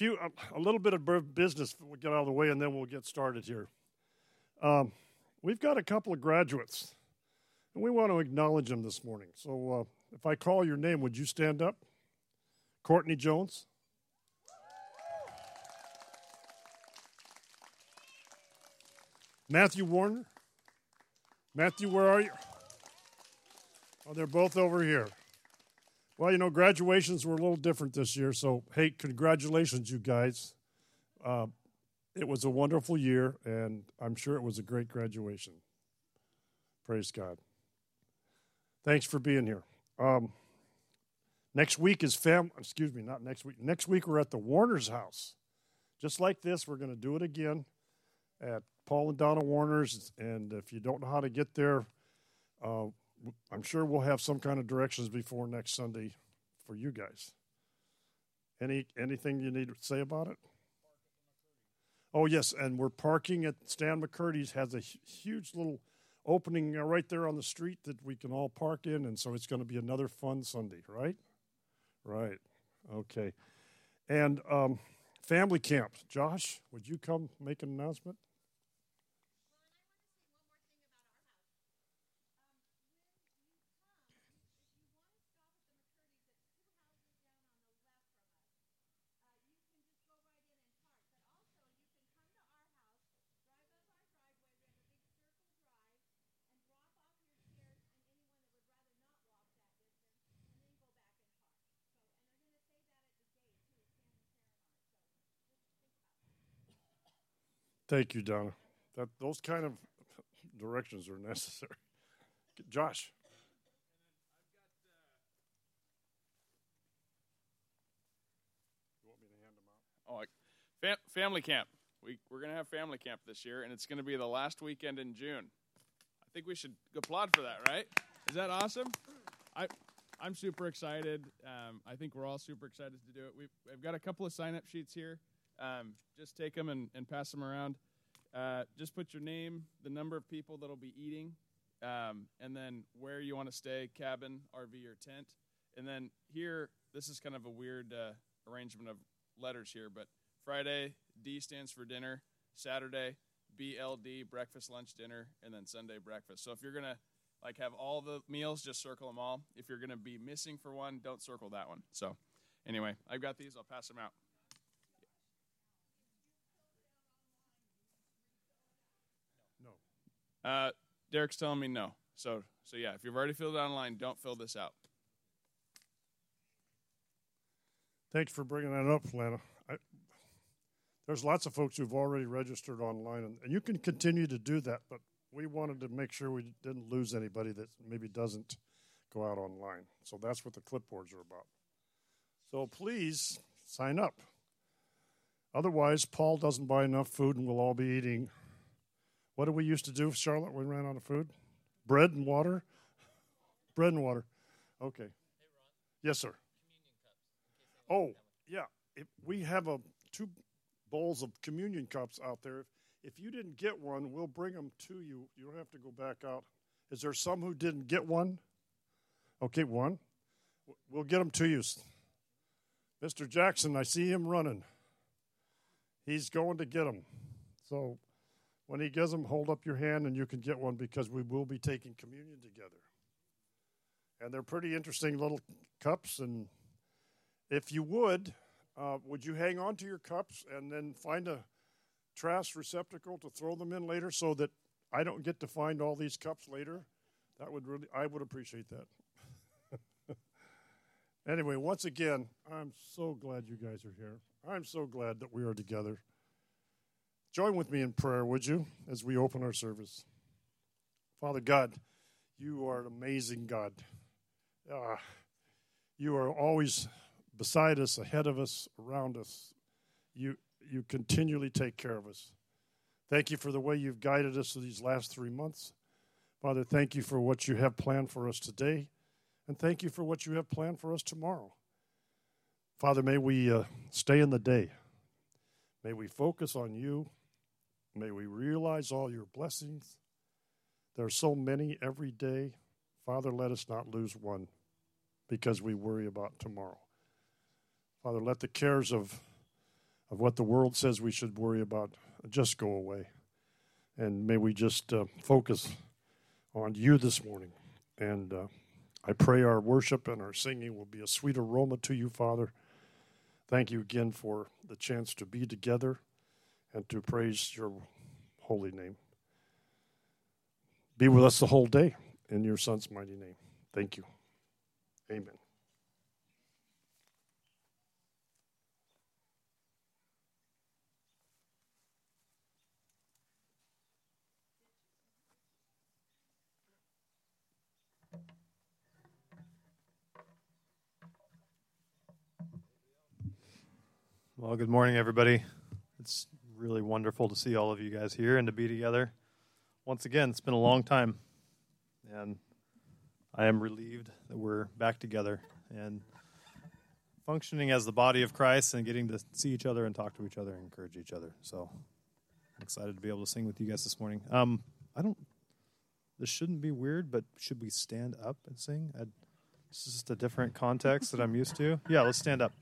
few, a, a little bit of business we'll get out of the way, and then we'll get started here. Um, we've got a couple of graduates, and we want to acknowledge them this morning. So, uh, if I call your name, would you stand up? Courtney Jones. Matthew Warner. Matthew, where are you? Oh, they're both over here. Well, you know, graduations were a little different this year, so hey, congratulations, you guys. Uh, it was a wonderful year, and I'm sure it was a great graduation. Praise God. Thanks for being here. Um, next week is fam. Excuse me, not next week. Next week we're at the Warner's house, just like this. We're going to do it again at Paul and Donna Warner's, and if you don't know how to get there, uh, I'm sure we'll have some kind of directions before next Sunday for you guys. Any anything you need to say about it? Oh yes, and we're parking at Stan McCurdy's has a huge little opening right there on the street that we can all park in, and so it's going to be another fun Sunday, right? Right. Okay. And um, family camp. Josh, would you come make an announcement? Thank you, Donna. That those kind of directions are necessary. Josh. Oh, fam- family camp. We, we're going to have family camp this year, and it's going to be the last weekend in June. I think we should applaud for that, right? Is that awesome? I, I'm super excited. Um, I think we're all super excited to do it. We've, we've got a couple of sign up sheets here. Um, just take them and, and pass them around. Uh, just put your name, the number of people that'll be eating, um, and then where you want to stay cabin, RV, or tent. And then here, this is kind of a weird uh, arrangement of letters here, but Friday, D stands for dinner. Saturday, BLD, breakfast, lunch, dinner, and then Sunday, breakfast. So if you're going to like have all the meals, just circle them all. If you're going to be missing for one, don't circle that one. So anyway, I've got these. I'll pass them out. Uh, Derek's telling me no. So, so yeah, if you've already filled it online, don't fill this out. Thanks for bringing that up, Lana. I, there's lots of folks who've already registered online, and, and you can continue to do that, but we wanted to make sure we didn't lose anybody that maybe doesn't go out online. So that's what the clipboards are about. So please sign up. Otherwise, Paul doesn't buy enough food and we'll all be eating what did we used to do, Charlotte, when we ran out of food? Bread and water? Bread and water. Okay. Yes, sir. Oh, yeah. If we have a two bowls of communion cups out there. If, if you didn't get one, we'll bring them to you. You don't have to go back out. Is there some who didn't get one? Okay, one. We'll get them to you. Mr. Jackson, I see him running. He's going to get them. So when he gives them, hold up your hand and you can get one because we will be taking communion together. And they're pretty interesting little cups. And if you would, uh, would you hang on to your cups and then find a trash receptacle to throw them in later so that I don't get to find all these cups later? That would really, I would appreciate that. anyway, once again, I'm so glad you guys are here. I'm so glad that we are together. Join with me in prayer, would you, as we open our service. Father God, you are an amazing God. Uh, you are always beside us, ahead of us, around us. You, you continually take care of us. Thank you for the way you've guided us these last three months. Father, thank you for what you have planned for us today, and thank you for what you have planned for us tomorrow. Father, may we uh, stay in the day. May we focus on you May we realize all your blessings. There are so many every day. Father, let us not lose one because we worry about tomorrow. Father, let the cares of of what the world says we should worry about just go away. And may we just uh, focus on you this morning. And uh, I pray our worship and our singing will be a sweet aroma to you, Father. Thank you again for the chance to be together and to praise your holy name. Be with us the whole day in your Son's mighty name. Thank you. Amen. Well, good morning, everybody. It's really wonderful to see all of you guys here and to be together. Once again, it's been a long time, and I am relieved that we're back together and functioning as the body of Christ and getting to see each other and talk to each other and encourage each other. So I'm excited to be able to sing with you guys this morning. Um, I don't, this shouldn't be weird, but should we stand up and sing? I, this is just a different context that I'm used to. Yeah, let's stand up.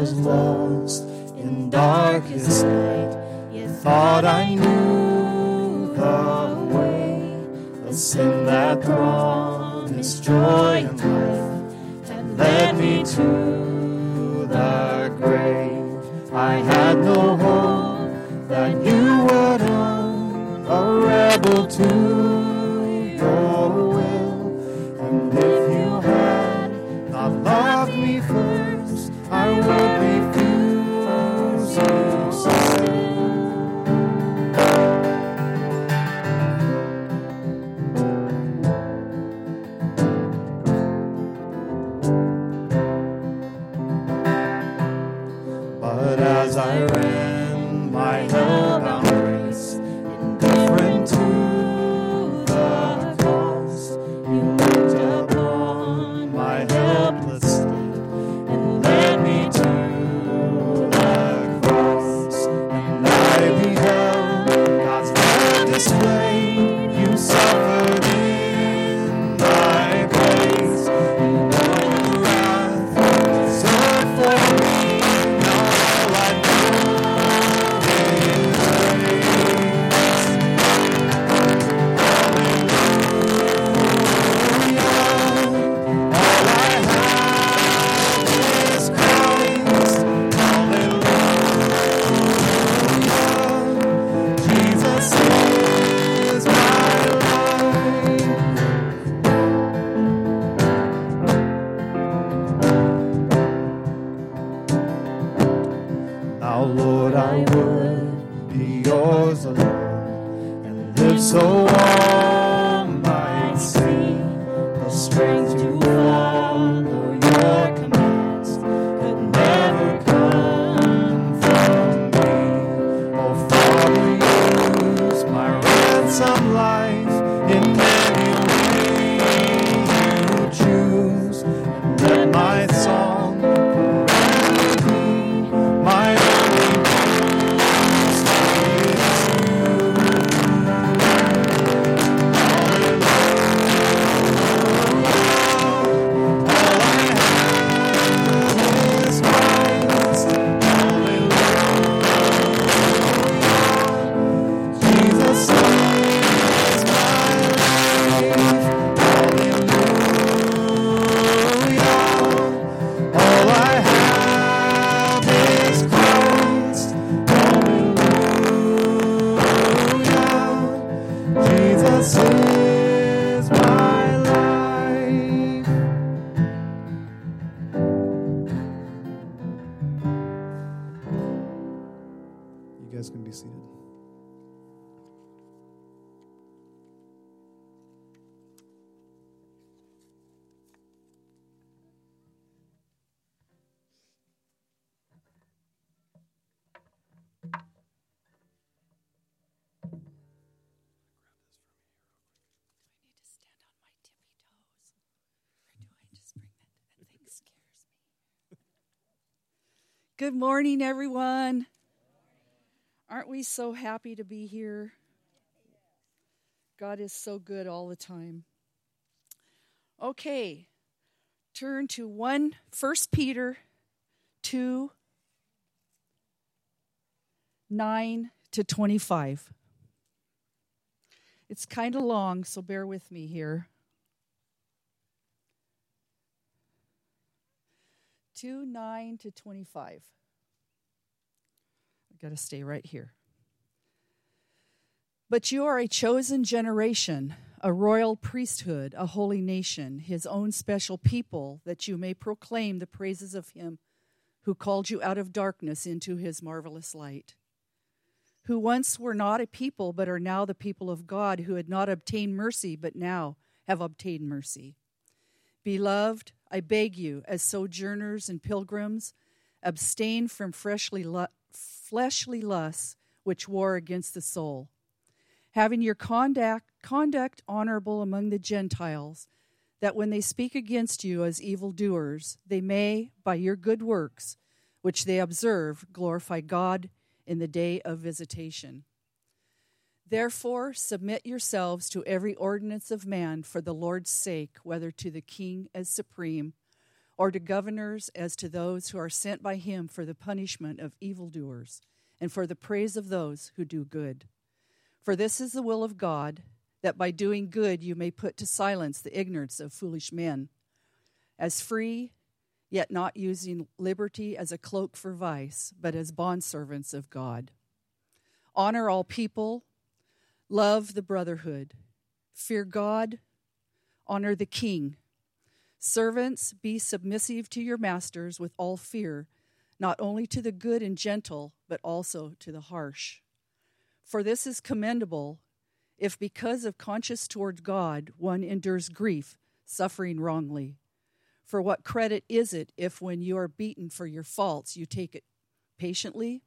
was lost in darkest night, yet thought I knew the way, a sin that promised joy and life and led me to the grave. I had no hope that you would own a rebel too. Good morning, everyone. Aren't we so happy to be here? God is so good all the time. Okay, turn to 1 First Peter 2 9 to 25. It's kind of long, so bear with me here. 2 9 to 25. I've got to stay right here. But you are a chosen generation, a royal priesthood, a holy nation, his own special people, that you may proclaim the praises of him who called you out of darkness into his marvelous light who once were not a people, but are now the people of God, who had not obtained mercy, but now have obtained mercy. Beloved, I beg you, as sojourners and pilgrims, abstain from freshly lu- fleshly lusts which war against the soul, having your conduct, conduct honorable among the Gentiles, that when they speak against you as evildoers, they may, by your good works, which they observe, glorify God in the day of visitation. Therefore, submit yourselves to every ordinance of man for the Lord's sake, whether to the king as supreme, or to governors as to those who are sent by him for the punishment of evildoers, and for the praise of those who do good. For this is the will of God, that by doing good you may put to silence the ignorance of foolish men. As free, yet not using liberty as a cloak for vice, but as bondservants of God. Honor all people, love the brotherhood, fear God, honor the king. Servants, be submissive to your masters with all fear, not only to the good and gentle, but also to the harsh. For this is commendable if, because of conscience toward God, one endures grief, suffering wrongly. For what credit is it if, when you are beaten for your faults, you take it patiently?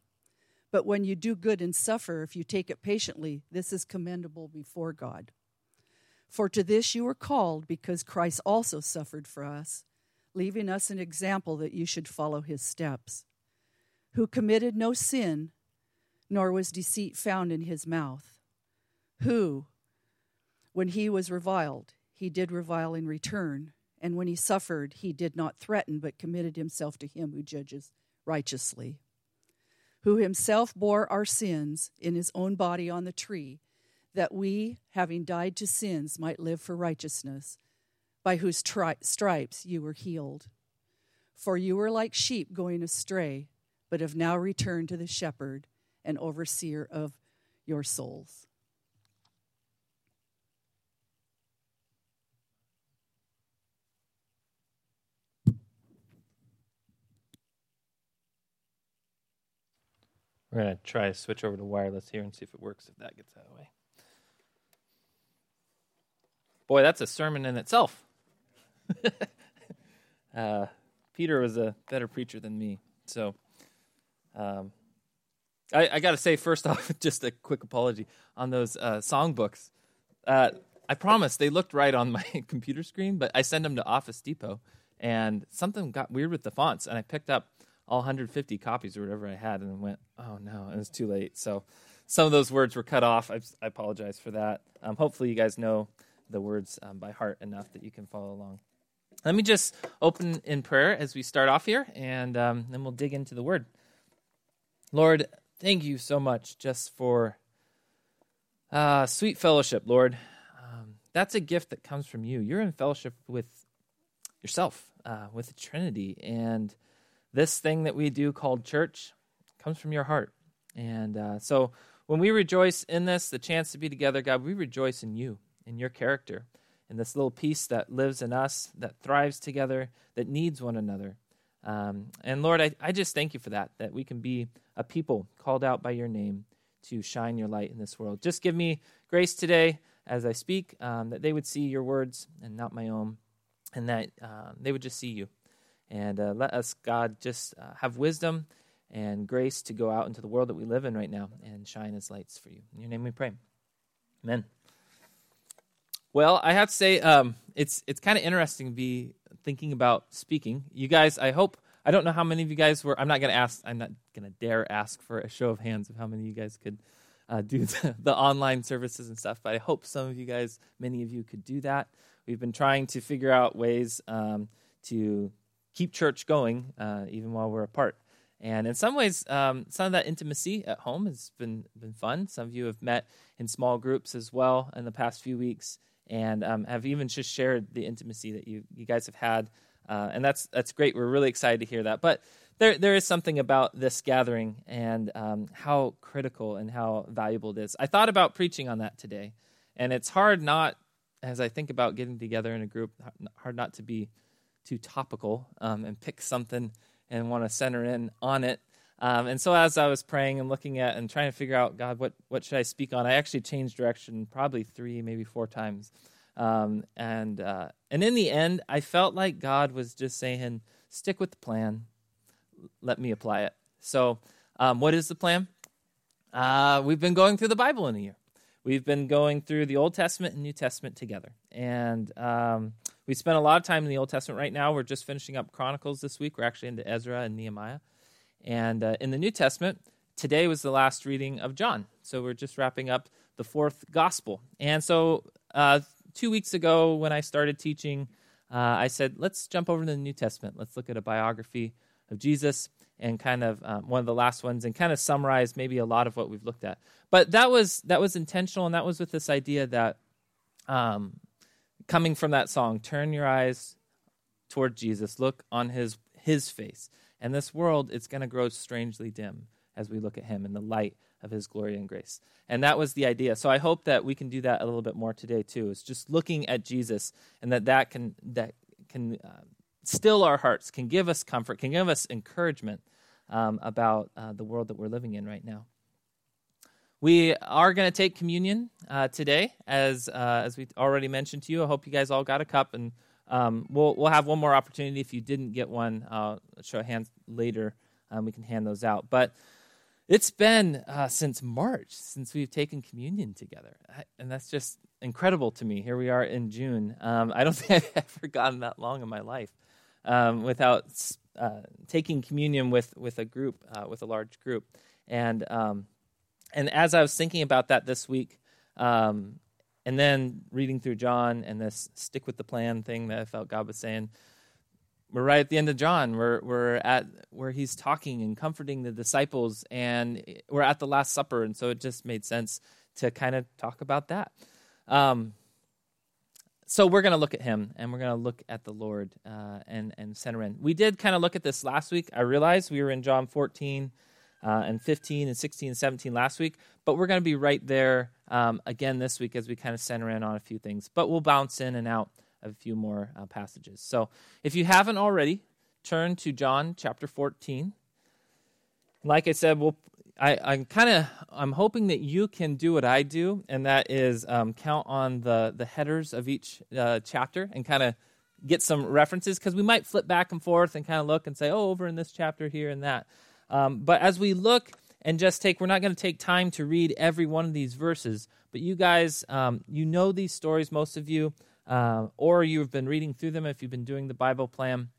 But when you do good and suffer, if you take it patiently, this is commendable before God. For to this you were called, because Christ also suffered for us, leaving us an example that you should follow his steps, who committed no sin, nor was deceit found in his mouth, who, when he was reviled, he did revile in return, and when he suffered, he did not threaten, but committed himself to him who judges righteously, who himself bore our sins in his own body on the tree, that we, having died to sins, might live for righteousness by whose tri- stripes you were healed. For you were like sheep going astray, but have now returned to the shepherd and overseer of your souls. We're going to try to switch over to wireless here and see if it works, if that gets out of the way. Boy, that's a sermon in itself. uh, Peter was a better preacher than me. So um, I, I got to say, first off, just a quick apology on those uh, songbooks. Uh, I promise they looked right on my computer screen, but I sent them to Office Depot, and something got weird with the fonts, and I picked up all 150 copies or whatever I had, and went, oh no, it was too late. So some of those words were cut off. I, I apologize for that. Um, hopefully, you guys know the words um, by heart enough that you can follow along. Let me just open in prayer as we start off here, and um, then we'll dig into the word. Lord, thank you so much just for uh, sweet fellowship, Lord. Um, that's a gift that comes from you. You're in fellowship with yourself, uh, with the Trinity, and this thing that we do called church comes from your heart. And uh, so when we rejoice in this, the chance to be together, God, we rejoice in you, in your character in this little piece that lives in us, that thrives together, that needs one another. Um, and Lord, I, I just thank you for that, that we can be a people called out by your name to shine your light in this world. Just give me grace today as I speak, um, that they would see your words and not my own, and that uh, they would just see you. And uh, let us, God, just uh, have wisdom and grace to go out into the world that we live in right now and shine as lights for you. In your name we pray. Amen. Well, I have to say, um, it's it's kind of interesting to be thinking about speaking. You guys, I hope I don't know how many of you guys were. I'm not going to ask. I'm not going to dare ask for a show of hands of how many of you guys could uh, do the, the, online services and stuff. But I hope some of you guys, many of you, could do that. We've been trying to figure out ways um, to keep church going uh, even while we're apart. And in some ways, um, some of that intimacy at home has been been fun. Some of you have met in small groups as well in the past few weeks and um, have even just shared the intimacy that you you guys have had, uh, and that's that's great. We're really excited to hear that. But there there is something about this gathering and um, how critical and how valuable it is. I thought about preaching on that today, and it's hard not as I think about getting together in a group, hard not to be too topical um, and pick something and want to center in on it. Um, and so as I was praying and looking at and trying to figure out, God, what, what should I speak on? I actually changed direction probably three, maybe four times. Um, and, uh, and in the end, I felt like God was just saying, stick with the plan. Let me apply it. So um, what is the plan? Uh, we've been going through the Bible in a year. We've been going through the Old Testament and New Testament together. And um, we spent a lot of time in the Old Testament right now. We're just finishing up Chronicles this week. We're actually into Ezra and Nehemiah. And uh, in the New Testament, today was the last reading of John. So we're just wrapping up the fourth gospel. And so uh, two weeks ago, when I started teaching, uh, I said, let's jump over to the New Testament. Let's look at a biography of Jesus and kind of um, one of the last ones and kind of summarize maybe a lot of what we've looked at. But that was that was intentional, and that was with this idea that um, coming from that song, turn your eyes toward Jesus, look on his his face. And this world, it's going to grow strangely dim as we look at him in the light of his glory and grace. And that was the idea. So I hope that we can do that a little bit more today too. Is just looking at Jesus and that that can that can uh, still our hearts, can give us comfort, can give us encouragement um, about uh, the world that we're living in right now. We are going to take communion uh, today, as uh, as we already mentioned to you. I hope you guys all got a cup and um, we'll we'll have one more opportunity. If you didn't get one, uh, show hands later. Um, we can hand those out. But it's been uh, since March since we've taken communion together, and that's just incredible to me. Here we are in June. Um, I don't think I've ever gotten that long in my life. um, without uh, taking communion with with a group, uh, with a large group. And um, and as I was thinking about that this week, um, and then reading through John and this stick with the plan thing that I felt God was saying, we're right at the end of John. We're we're at where he's talking and comforting the disciples, and we're at the Last Supper, and so it just made sense to kind of talk about that. Um, so we're going to look at him, and we're going to look at the Lord uh, and and center in. We did kind of look at this last week. I realized we were in John 14 uh, and 15 and 16 and 17 last week, but we're going to be right there um, again this week as we kind of center in on a few things. But we'll bounce in and out of a few more uh, passages. So if you haven't already, turn to John chapter 14. Like I said, we'll I, I'm kind of I'm hoping that you can do what I do, and that is um, count on the the headers of each uh, chapter and kind of get some references because we might flip back and forth and kind of look and say, oh, over in this chapter here and that. Um, but as we look and just take, we're not going to take time to read every one of these verses, but you guys, um, you know these stories, most of you, uh, or you've been reading through them if you've been doing the Bible plan.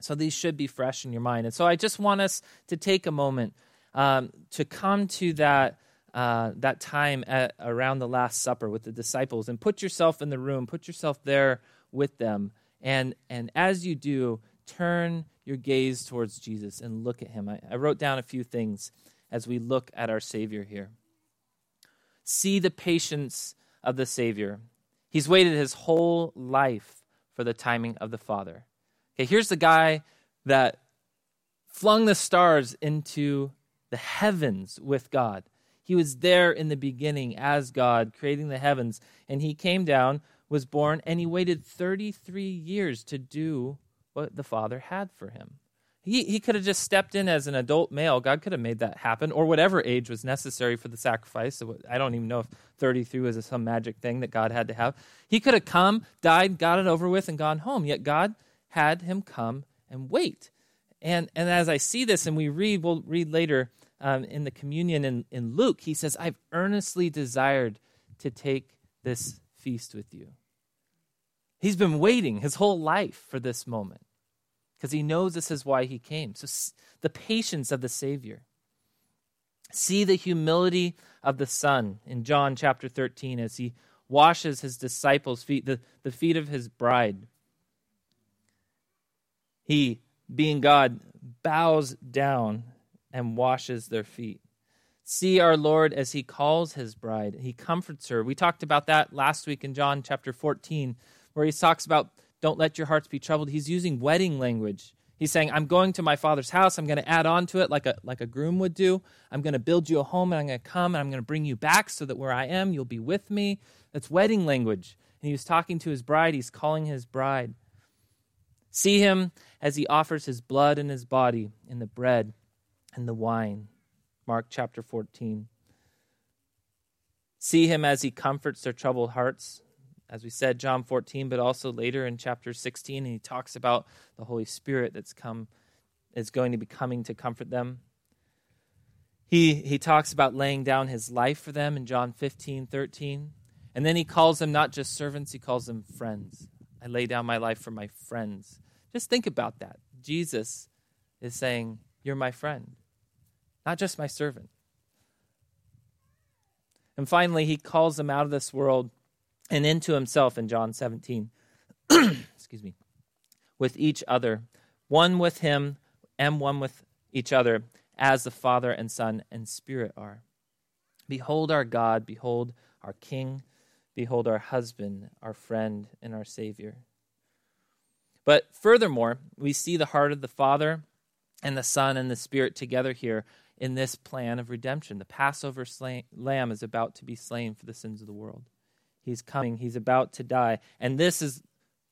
So these should be fresh in your mind. And so I just want us to take a moment um, to come to that. Uh, that time at, around the Last Supper with the disciples, and put yourself in the room, put yourself there with them, and and as you do, turn your gaze towards Jesus and look at him. I, I wrote down a few things as we look at our Savior here. See the patience of the Savior. He's waited his whole life for the timing of the Father. Okay, here's the guy that flung the stars into the heavens with God. He was there in the beginning as God, creating the heavens, and he came down, was born, and he waited 33 years to do what the Father had for him. He, he could have just stepped in as an adult male. God could have made that happen, or whatever age was necessary for the sacrifice. I don't even know if 33 was some magic thing that God had to have. He could have come, died, got it over with, and gone home. Yet God had him come and wait. And, and as I see this, and we read, we'll read later um, in the communion in, in Luke, he says, I've earnestly desired to take this feast with you. He's been waiting his whole life for this moment because he knows this is why he came. So, the patience of the Savior. See the humility of the Son in John chapter 13 as he washes his disciples' feet, the, the feet of his bride. He, being God, bows down and washes their feet. See our Lord as he calls his bride. He comforts her. We talked about that last week in John chapter 14, where he talks about don't let your hearts be troubled. He's using wedding language. He's saying, I'm going to my father's house. I'm going to add on to it like a, like a groom would do. I'm going to build you a home and I'm going to come and I'm going to bring you back so that where I am, you'll be with me. That's wedding language. And he was talking to his bride. He's calling his bride. See him as he offers his blood and his body in the bread and the wine. Mark chapter 14. See him as he comforts their troubled hearts. As we said, John 14, but also later in chapter 16, and he talks about the Holy Spirit that's come, is going to be coming to comfort them. He, he talks about laying down his life for them in John 15, 13. And then he calls them not just servants, he calls them friends. I lay down my life for my friends. Just think about that. Jesus is saying, You're my friend not just my servant. And finally, he calls them out of this world and into himself in John 17. Excuse me. With each other, one with him and one with each other, as the Father and Son and Spirit are. Behold our God, behold our King, behold our husband, our friend, and our Savior. But furthermore, we see the heart of the Father and the Son and the Spirit together here in this plan of redemption. The Passover lamb is about to be slain for the sins of the world. He's coming, he's about to die. And this is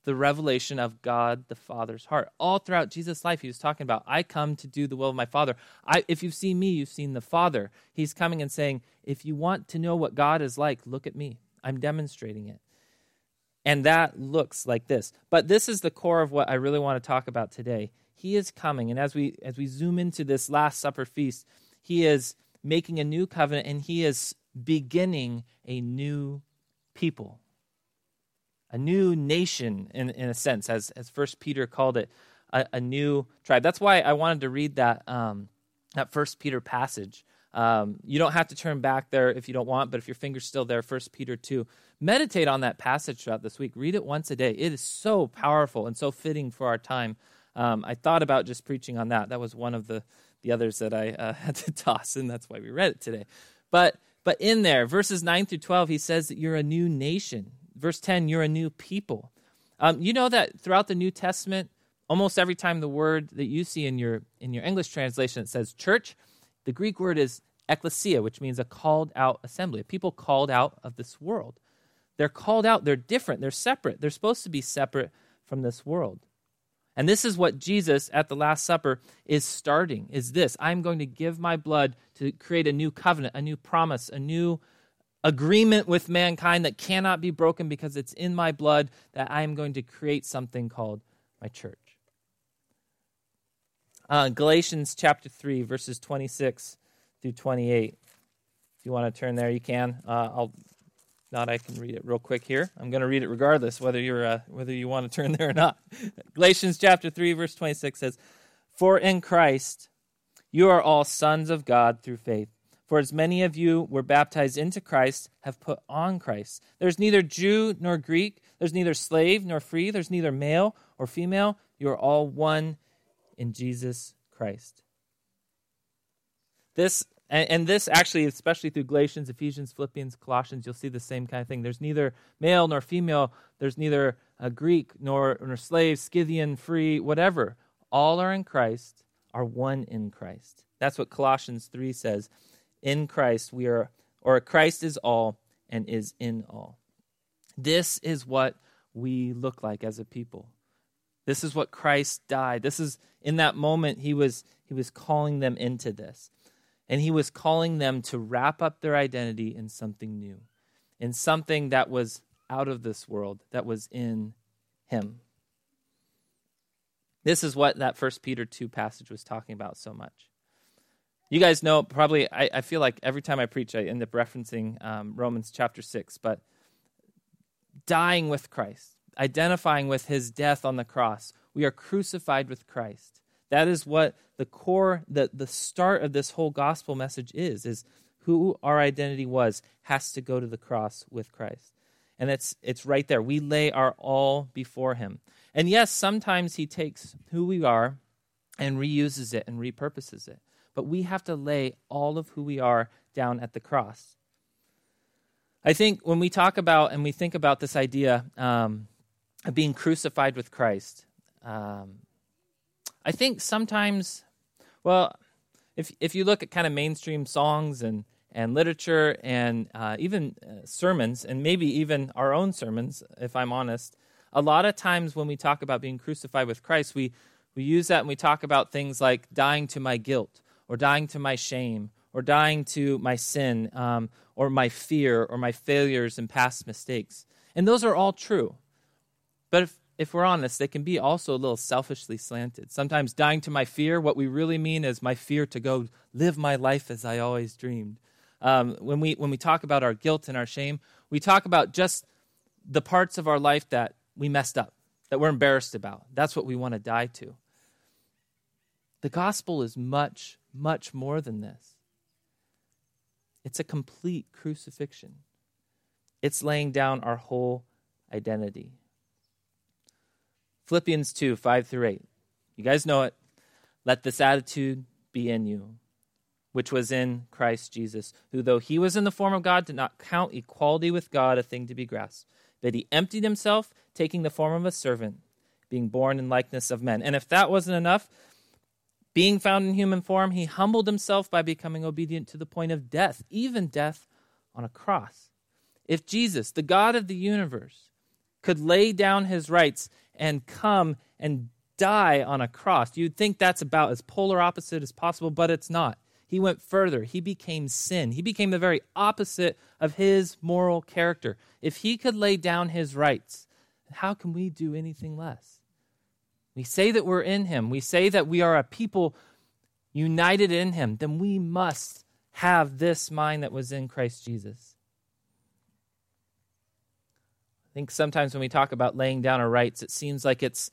the revelation of God the Father's heart. All throughout Jesus' life, he was talking about, I come to do the will of my Father. I, if you've seen me, you've seen the Father. He's coming and saying, if you want to know what God is like, look at me. I'm demonstrating it. And that looks like this. But this is the core of what I really want to talk about today. He is coming. And as we as we zoom into this last supper feast, he is making a new covenant and he is beginning a new people. A new nation in, in a sense, as as first Peter called it. a, a new tribe. That's why I wanted to read that um, that First Peter passage. Um, you don't have to turn back there if you don't want, but if your finger's still there, First Peter two. Meditate on that passage throughout this week. Read it once a day. It is so powerful and so fitting for our time. Um, I thought about just preaching on that. That was one of the the others that I uh, had to toss, and that's why we read it today. But but in there, verses nine through twelve, he says that you're a new nation. Verse ten, you're a new people. Um, you know that throughout the New Testament, almost every time the word that you see in your in your English translation it says church, the Greek word is ecclesia, which means a called out assembly, people called out of this world. They're called out, they're different, they're separate. They're supposed to be separate from this world. And this is what Jesus at the Last Supper is starting is this I'm going to give my blood to create a new covenant, a new promise, a new agreement with mankind that cannot be broken because it's in my blood that I am going to create something called my church. Uh, Galatians chapter 3, verses 26 through 28. If you want to turn there, you can. Uh, I'll not I can read it real quick here. I'm going to read it regardless whether you're uh, whether you want to turn there or not. Galatians chapter 3 verse 26 says, "For in Christ you are all sons of God through faith. For as many of you were baptized into Christ have put on Christ. There's neither Jew nor Greek, there's neither slave nor free, there's neither male or female. You are all one in Jesus Christ." This and, and, this actually, especially through Galatians, Ephesians, Philippians, Colossians, you'll see the same kind of thing. There's neither male nor female. There's neither a Greek nor, nor slave, Scythian, free, whatever. All are in Christ, are one in Christ. That's what Colossians 3 says. In Christ we are, or Christ is all and is in all. This is what we look like as a people. This is what Christ died. This is in that moment he was he was calling them into this. And he was calling them to wrap up their identity in something new, in something that was out of this world, that was in him. This is what that First Peter 2 passage was talking about so much. You guys know, probably, I, I feel like every time I preach, I end up referencing um, Romans chapter 6, but dying with Christ, identifying with his death on the cross, we are crucified with Christ. That is what the core, the, the start of this whole gospel message is, is who our identity was has to go to the cross with Christ. And it's it's right there. We lay our all before him. And yes, sometimes he takes who we are and reuses it and repurposes it. But we have to lay all of who we are down at the cross. I think when we talk about and we think about this idea um, of being crucified with Christ, um, I think sometimes, well, if if you look at kind of mainstream songs and and literature and uh, even uh, sermons and maybe even our own sermons, if I'm honest, a lot of times when we talk about being crucified with Christ, we we use that and we talk about things like dying to my guilt or dying to my shame or dying to my sin um, or my fear or my failures and past mistakes. And those are all true. But if, if we're honest, they can be also a little selfishly slanted. Sometimes dying to my fear, what we really mean is my fear to go live my life as I always dreamed. Um, when, we, when we talk about our guilt and our shame, we talk about just the parts of our life that we messed up, that we're embarrassed about. That's what we want to die to. The gospel is much, much more than this. It's a complete crucifixion, it's laying down our whole identity. Philippians 2 5 through 8. You guys know it. Let this attitude be in you, which was in Christ Jesus, who, though he was in the form of God, did not count equality with God a thing to be grasped, but he emptied himself, taking the form of a servant, being born in likeness of men. And if that wasn't enough, being found in human form, he humbled himself by becoming obedient to the point of death, even death on a cross. If Jesus, the God of the universe, could lay down his rights and come and die on a cross. You'd think that's about as polar opposite as possible, but it's not. He went further. He became sin. He became the very opposite of his moral character. If he could lay down his rights, how can we do anything less? We say that we're in him. We say that we are a people united in him. Then we must have this mind that was in Christ Jesus. I think sometimes when we talk about laying down our rights, it seems like it's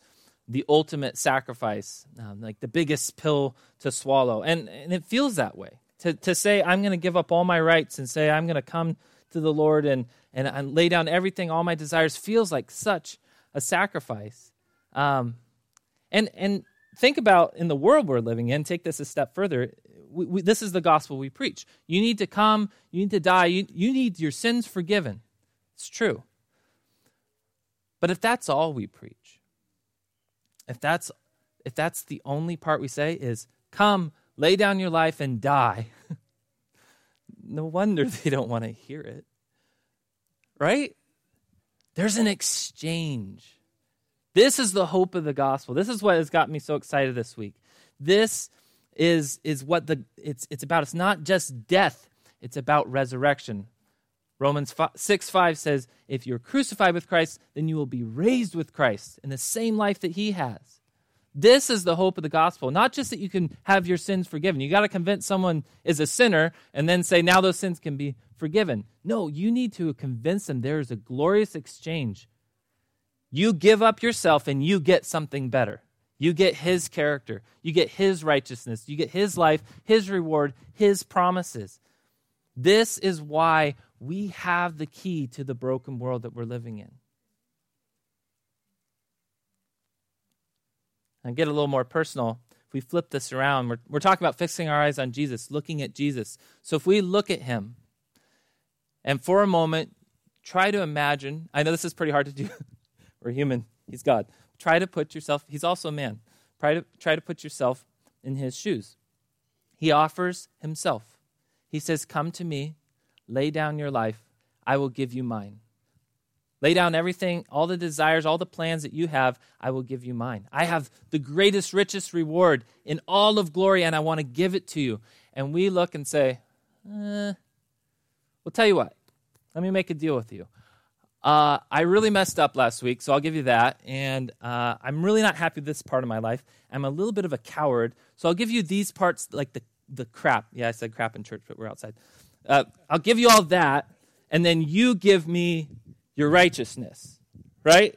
the ultimate sacrifice, um, like the biggest pill to swallow. And, and it feels that way. To, to say, I'm going to give up all my rights and say, I'm going to come to the Lord and, and, and lay down everything, all my desires, feels like such a sacrifice. Um, and, and think about in the world we're living in, take this a step further. We, we, this is the gospel we preach. You need to come, you need to die, you, you need your sins forgiven. It's true. But if that's all we preach, if that's if that's the only part we say is come, lay down your life and die, no wonder they don't want to hear it. Right? There's an exchange. This is the hope of the gospel. This is what has got me so excited this week. This is is what the it's it's about. It's not just death, it's about resurrection. Romans 5, 6 5 says, If you're crucified with Christ, then you will be raised with Christ in the same life that he has. This is the hope of the gospel. Not just that you can have your sins forgiven. You got to convince someone is a sinner and then say, now those sins can be forgiven. No, you need to convince them there is a glorious exchange. You give up yourself and you get something better. You get his character, you get his righteousness, you get his life, his reward, his promises. This is why we have the key to the broken world that we're living in. And get a little more personal. If we flip this around, we're, we're talking about fixing our eyes on Jesus, looking at Jesus. So if we look at him, and for a moment, try to imagine, I know this is pretty hard to do. we're human, he's God. Try to put yourself, he's also a man. Try to, try to put yourself in his shoes. He offers himself. He says, Come to me, Lay down your life, I will give you mine. Lay down everything, all the desires, all the plans that you have, I will give you mine. I have the greatest, richest reward in all of glory, and I want to give it to you. And we look and say, eh, well, tell you what, let me make a deal with you. Uh, I really messed up last week, so I'll give you that. And uh, I'm really not happy with this part of my life. I'm a little bit of a coward, so I'll give you these parts, like the, the crap. Yeah, I said crap in church, but we're outside. Uh, I'll give you all that, and then you give me your righteousness, right?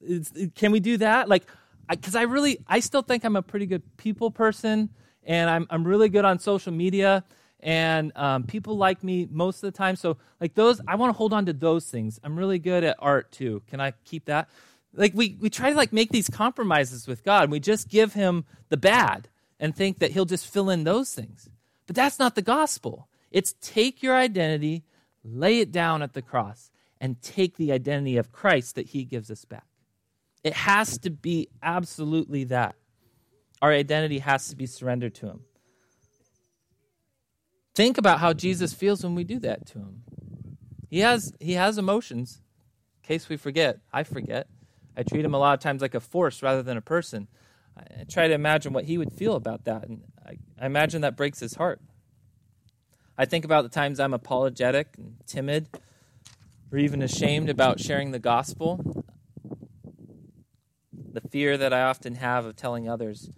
It's, can we do that? Like, because I, I, really, I still think I'm a pretty good people person, and I'm, I'm really good on social media, and um, people like me most of the time. So, like those, I want to hold on to those things. I'm really good at art too. Can I keep that? Like we, we try to like make these compromises with God. And we just give him the bad and think that he'll just fill in those things. But that's not the gospel. It's take your identity, lay it down at the cross, and take the identity of Christ that he gives us back. It has to be absolutely that. Our identity has to be surrendered to him. Think about how Jesus feels when we do that to him. He has, he has emotions. In case we forget, I forget. I treat him a lot of times like a force rather than a person. I try to imagine what he would feel about that, and I, I imagine that breaks his heart. I think about the times I'm apologetic and timid or even ashamed about sharing the gospel. The fear that I often have of telling others.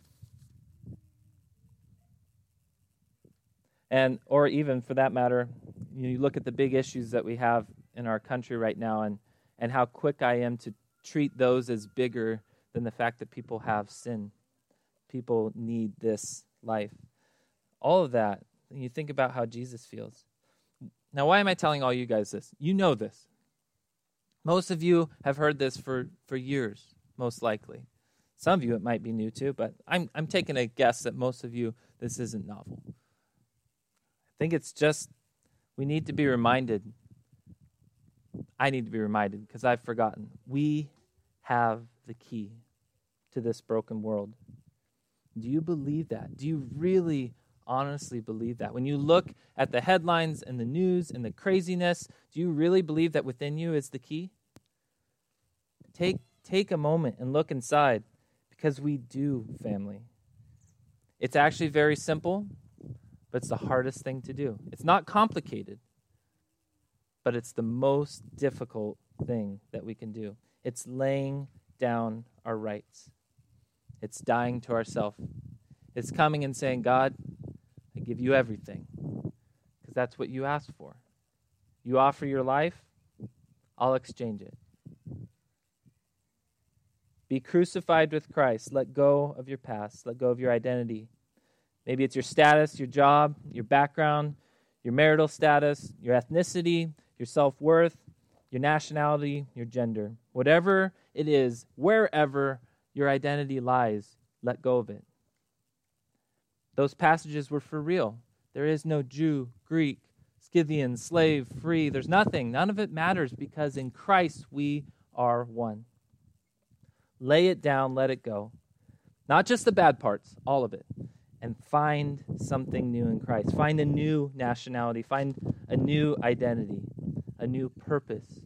And or even for that matter, you, look at the big issues that we have in our country right now and, and how quick I am to treat those as bigger than the fact that people have sin. People need this life. All of that and you think about how Jesus feels. Now, why am I telling all you guys this? You know this. Most of you have heard this for, for years, most likely. Some of you it might be new too, but I'm, I'm taking a guess that most of you this isn't novel. I think it's just we need to be reminded. I need to be reminded because I've forgotten. We have the key to this broken world. Do you believe that? Do you really honestly believe that? When you look at the headlines and the news and the craziness, do you really believe that within you is the key? Take, take a moment and look inside because we do, family. It's actually very simple, but it's the hardest thing to do. It's not complicated, but it's the most difficult thing that we can do. It's laying down our rights, it's dying to ourself. It's coming and saying, God, give you everything because that's what you asked for. You offer your life, I'll exchange it. Be crucified with Christ. Let go of your past. Let go of your identity. Maybe it's your status, your job, your background, your marital status, your ethnicity, your self worth, your nationality, your gender. Whatever it is, wherever your identity lies, let go of it. Those passages were for real. There is no Jew, Greek, Scythian, slave, free. There's nothing. None of it matters because in Christ we are one. Lay it down, let it go. Not just the bad parts, all of it. And find something new in Christ. Find a new nationality. Find a new identity, a new purpose.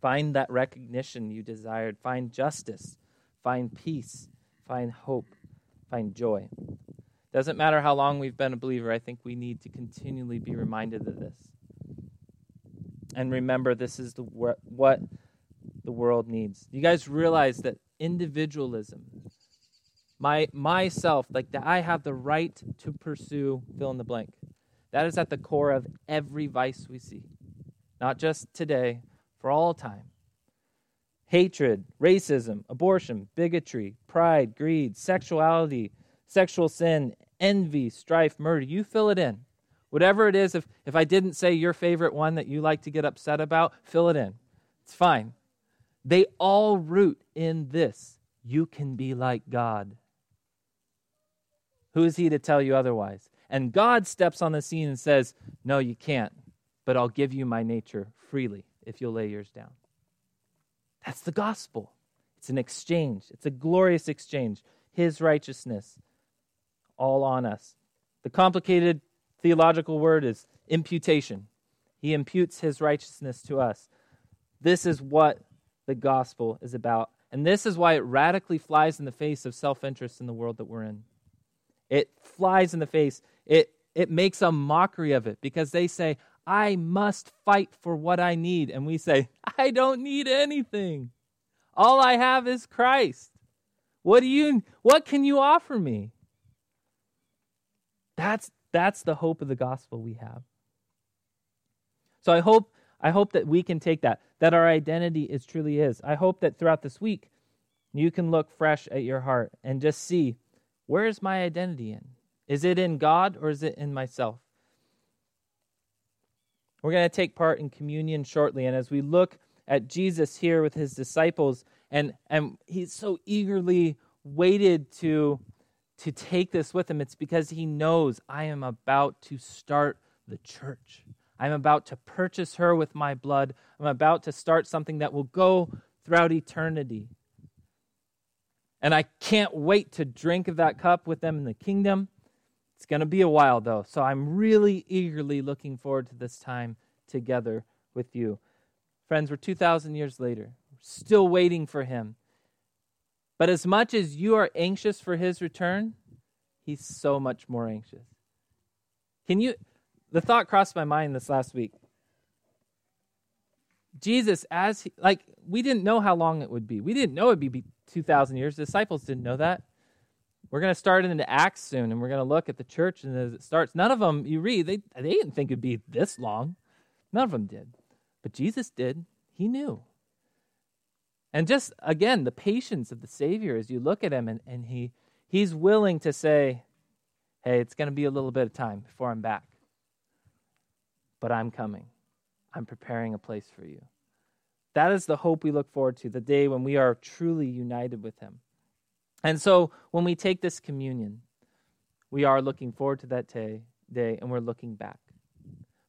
Find that recognition you desired. Find justice. Find peace. Find hope. Find joy. Doesn't matter how long we've been a believer, I think we need to continually be reminded of this. And remember, this is the what the world needs. You guys realize that individualism, my myself, like that I have the right to pursue fill in the blank. That is at the core of every vice we see. Not just today, for all time. Hatred, racism, abortion, bigotry, pride, greed, sexuality, sexual sin, envy, strife, murder. You fill it in. Whatever it is, if, if I didn't say your favorite one that you like to get upset about, fill it in. It's fine. They all root in this you can be like God. Who is he to tell you otherwise? And God steps on the scene and says, No, you can't, but I'll give you my nature freely if you'll lay yours down. That's the gospel. It's an exchange, it's a glorious exchange. His righteousness all on us. The complicated theological word is imputation. He imputes his righteousness to us. This is what the gospel is about. And this is why it radically flies in the face of self interest in the world that we're in. It flies in the face. It, it makes a mockery of it because they say, I must fight for what I need. And we say, I don't need anything. All I have is Christ. What do you what can you offer me? That's, that's the hope of the gospel we have. So I hope, I hope that we can take that, that our identity is truly is. I hope that throughout this week, you can look fresh at your heart and just see where is my identity in? Is it in God or is it in myself? We're going to take part in communion shortly. And as we look at Jesus here with his disciples, and, and he's so eagerly waited to to take this with him, it's because he knows I am about to start the church. I'm about to purchase her with my blood. I'm about to start something that will go throughout eternity. And I can't wait to drink of that cup with them in the kingdom. It's going to be a while, though. So I'm really eagerly looking forward to this time together with you. Friends, we're 2,000 years later, still waiting for him. But as much as you are anxious for his return, he's so much more anxious. Can you? The thought crossed my mind this last week. Jesus, as he, like, we didn't know how long it would be. We didn't know it'd be 2,000 years. The disciples didn't know that. We're going to start into Acts soon, and we're going to look at the church. And as it starts, none of them, you read, they, they didn't think it'd be this long. None of them did. But Jesus did. He knew. And just again, the patience of the Savior as you look at him and, and he he's willing to say, Hey, it's gonna be a little bit of time before I'm back. But I'm coming. I'm preparing a place for you. That is the hope we look forward to, the day when we are truly united with him. And so when we take this communion, we are looking forward to that day, day and we're looking back.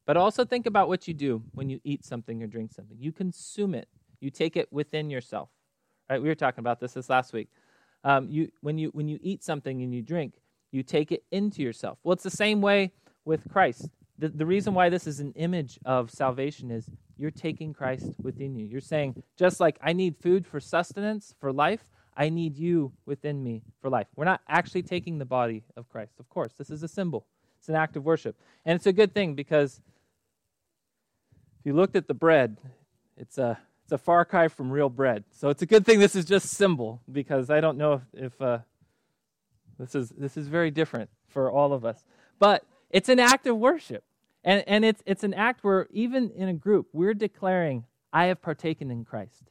But also think about what you do when you eat something or drink something. You consume it you take it within yourself. Right? We were talking about this this last week. Um, you, when, you, when you eat something and you drink, you take it into yourself. Well, it's the same way with Christ. The, the reason why this is an image of salvation is you're taking Christ within you. You're saying, just like I need food for sustenance, for life, I need you within me for life. We're not actually taking the body of Christ. Of course, this is a symbol, it's an act of worship. And it's a good thing because if you looked at the bread, it's a it's a far cry from real bread. So it's a good thing this is just symbol because I don't know if, if uh, this is this is very different for all of us. But it's an act of worship. And, and it's, it's an act where, even in a group, we're declaring, I have partaken in Christ.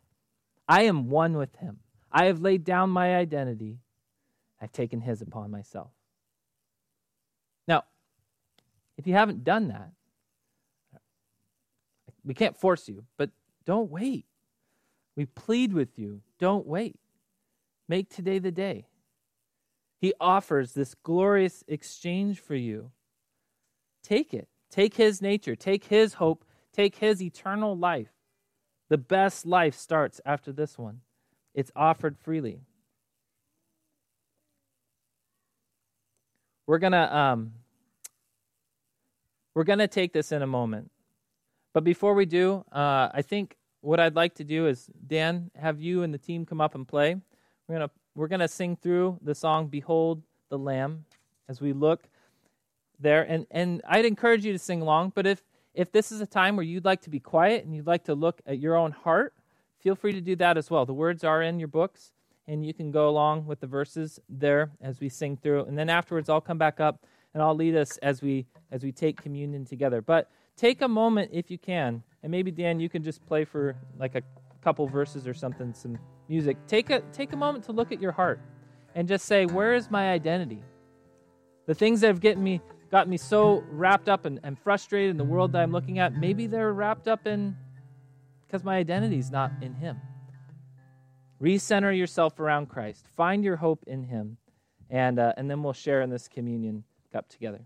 I am one with him. I have laid down my identity. I've taken his upon myself. Now, if you haven't done that, we can't force you, but don't wait. We plead with you, don't wait. Make today the day. He offers this glorious exchange for you. Take it. Take his nature, take his hope, take his eternal life. The best life starts after this one. It's offered freely. We're gonna um, we're gonna take this in a moment, but before we do, uh, I think what I'd like to do is Dan, have you and the team come up and play. We're gonna we're gonna sing through the song "Behold the Lamb" as we look there, and and I'd encourage you to sing along. But if if this is a time where you'd like to be quiet and you'd like to look at your own heart, feel free to do that as well. The words are in your books and you can go along with the verses there as we sing through. And then afterwards, I'll come back up and I'll lead us as we as we take communion together. But take a moment if you can, and maybe Dan, you can just play for like a couple verses or something, some music. Take a take a moment to look at your heart and just say, where is my identity? The things that have gotten me got me so wrapped up and, and frustrated in the world that I'm looking at, maybe they're wrapped up in because my identity is not in Him. Recenter yourself around Christ. Find your hope in Him. And, uh, and then we'll share in this communion cup together.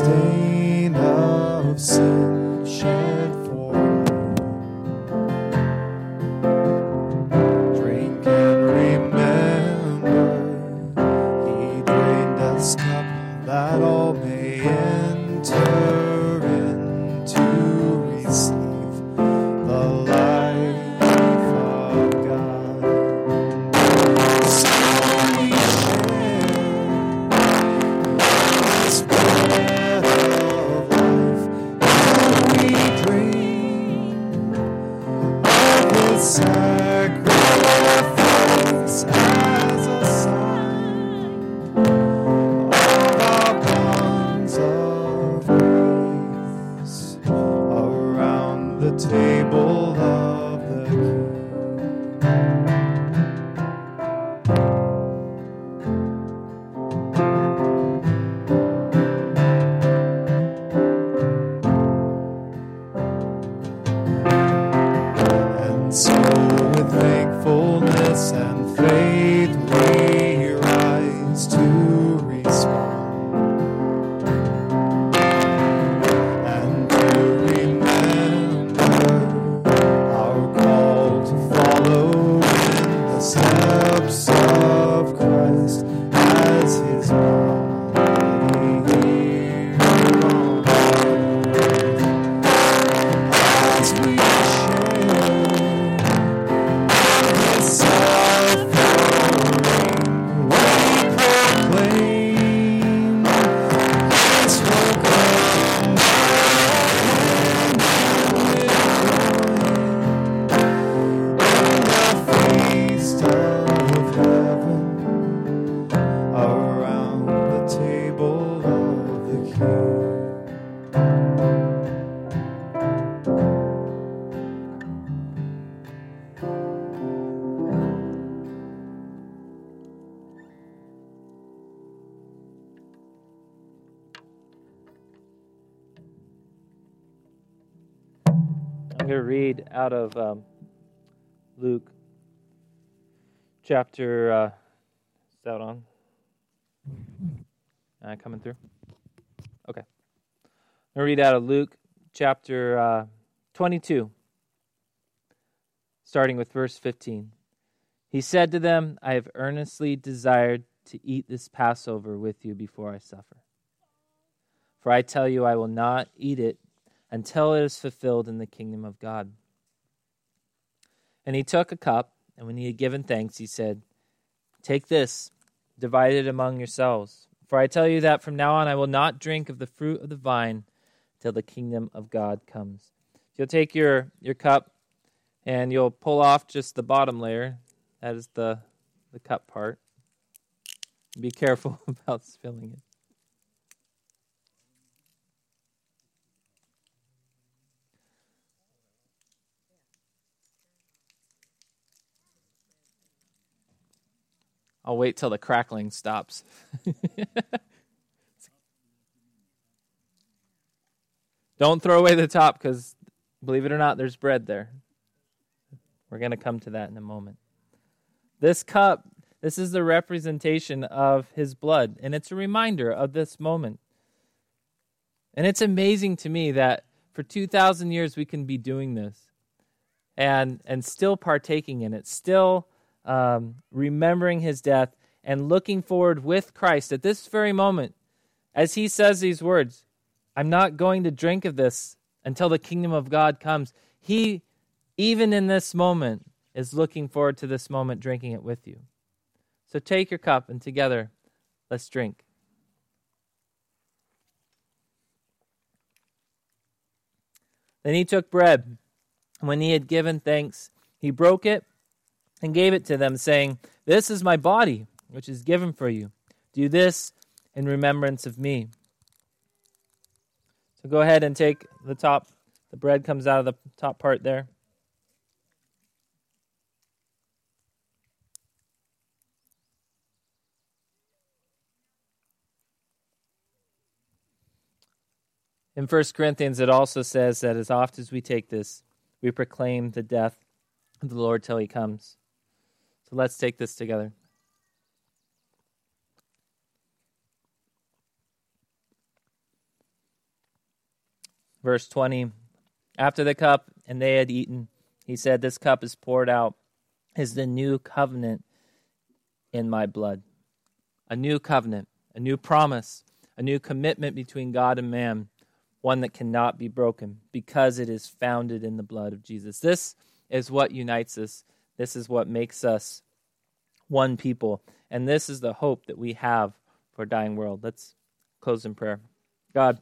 Stain going to read out of um, Luke chapter. Uh, is that on? Coming through? Okay. I'm going to read out of Luke chapter uh, 22, starting with verse 15. He said to them, I have earnestly desired to eat this Passover with you before I suffer. For I tell you, I will not eat it until it is fulfilled in the kingdom of God. And he took a cup, and when he had given thanks, he said, Take this, divide it among yourselves. For I tell you that from now on I will not drink of the fruit of the vine till the kingdom of God comes. You'll take your, your cup and you'll pull off just the bottom layer. That is the, the cup part. Be careful about spilling it. I'll wait till the crackling stops. Don't throw away the top because, believe it or not, there's bread there. We're going to come to that in a moment. This cup, this is the representation of his blood, and it's a reminder of this moment. And it's amazing to me that for 2,000 years we can be doing this and, and still partaking in it, still um, remembering his death and looking forward with Christ at this very moment as he says these words I'm not going to drink of this until the kingdom of God comes. He, even in this moment, is looking forward to this moment, drinking it with you. So take your cup and together, let's drink. Then he took bread. When he had given thanks, he broke it and gave it to them, saying, This is my body, which is given for you. Do this in remembrance of me. So go ahead and take the top. The bread comes out of the top part there. In 1 Corinthians, it also says that as oft as we take this, we proclaim the death of the Lord till he comes. So let's take this together. Verse 20 After the cup and they had eaten, he said, This cup is poured out, is the new covenant in my blood. A new covenant, a new promise, a new commitment between God and man, one that cannot be broken because it is founded in the blood of Jesus. This is what unites us. This is what makes us one people. And this is the hope that we have for a dying world. Let's close in prayer. God,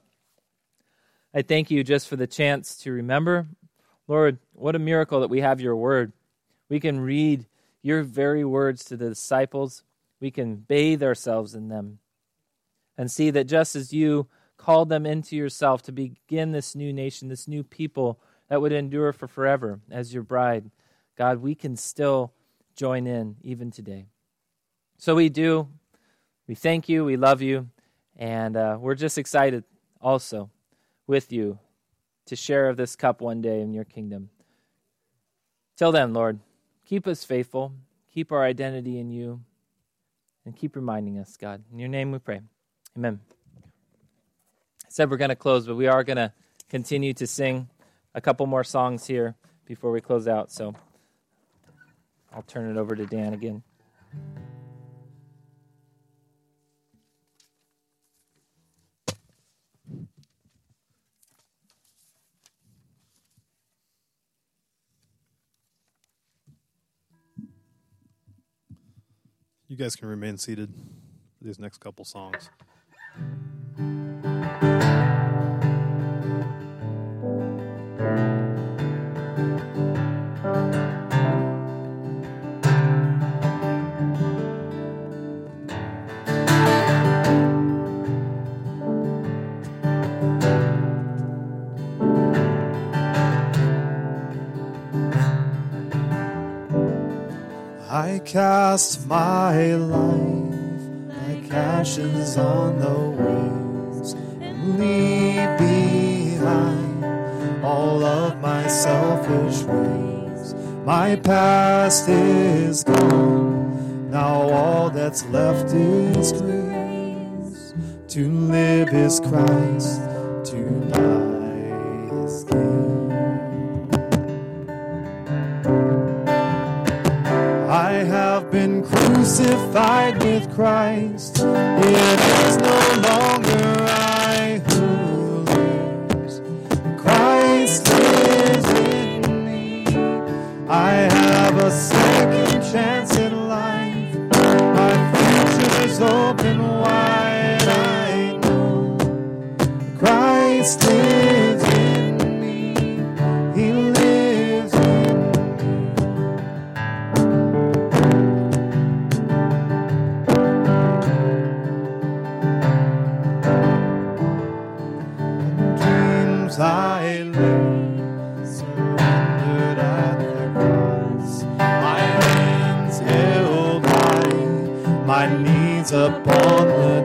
I thank you just for the chance to remember. Lord, what a miracle that we have your word. We can read your very words to the disciples, we can bathe ourselves in them and see that just as you called them into yourself to begin this new nation, this new people that would endure for forever as your bride, God, we can still join in even today. So we do. We thank you. We love you. And uh, we're just excited also with you to share of this cup one day in your kingdom. Till then, Lord, keep us faithful, keep our identity in you, and keep reminding us, God. In your name we pray. Amen. I said we're going to close, but we are going to continue to sing a couple more songs here before we close out. So I'll turn it over to Dan again. You guys can remain seated for these next couple songs. I cast my life like ashes on the waves and leave behind all of my selfish ways. My past is gone, now all that's left is grace. To live is Christ, crucified with Christ. It is no longer I who lives. Christ lives in me. I have a second chance in life. My future is open wide. I know Christ lives upon the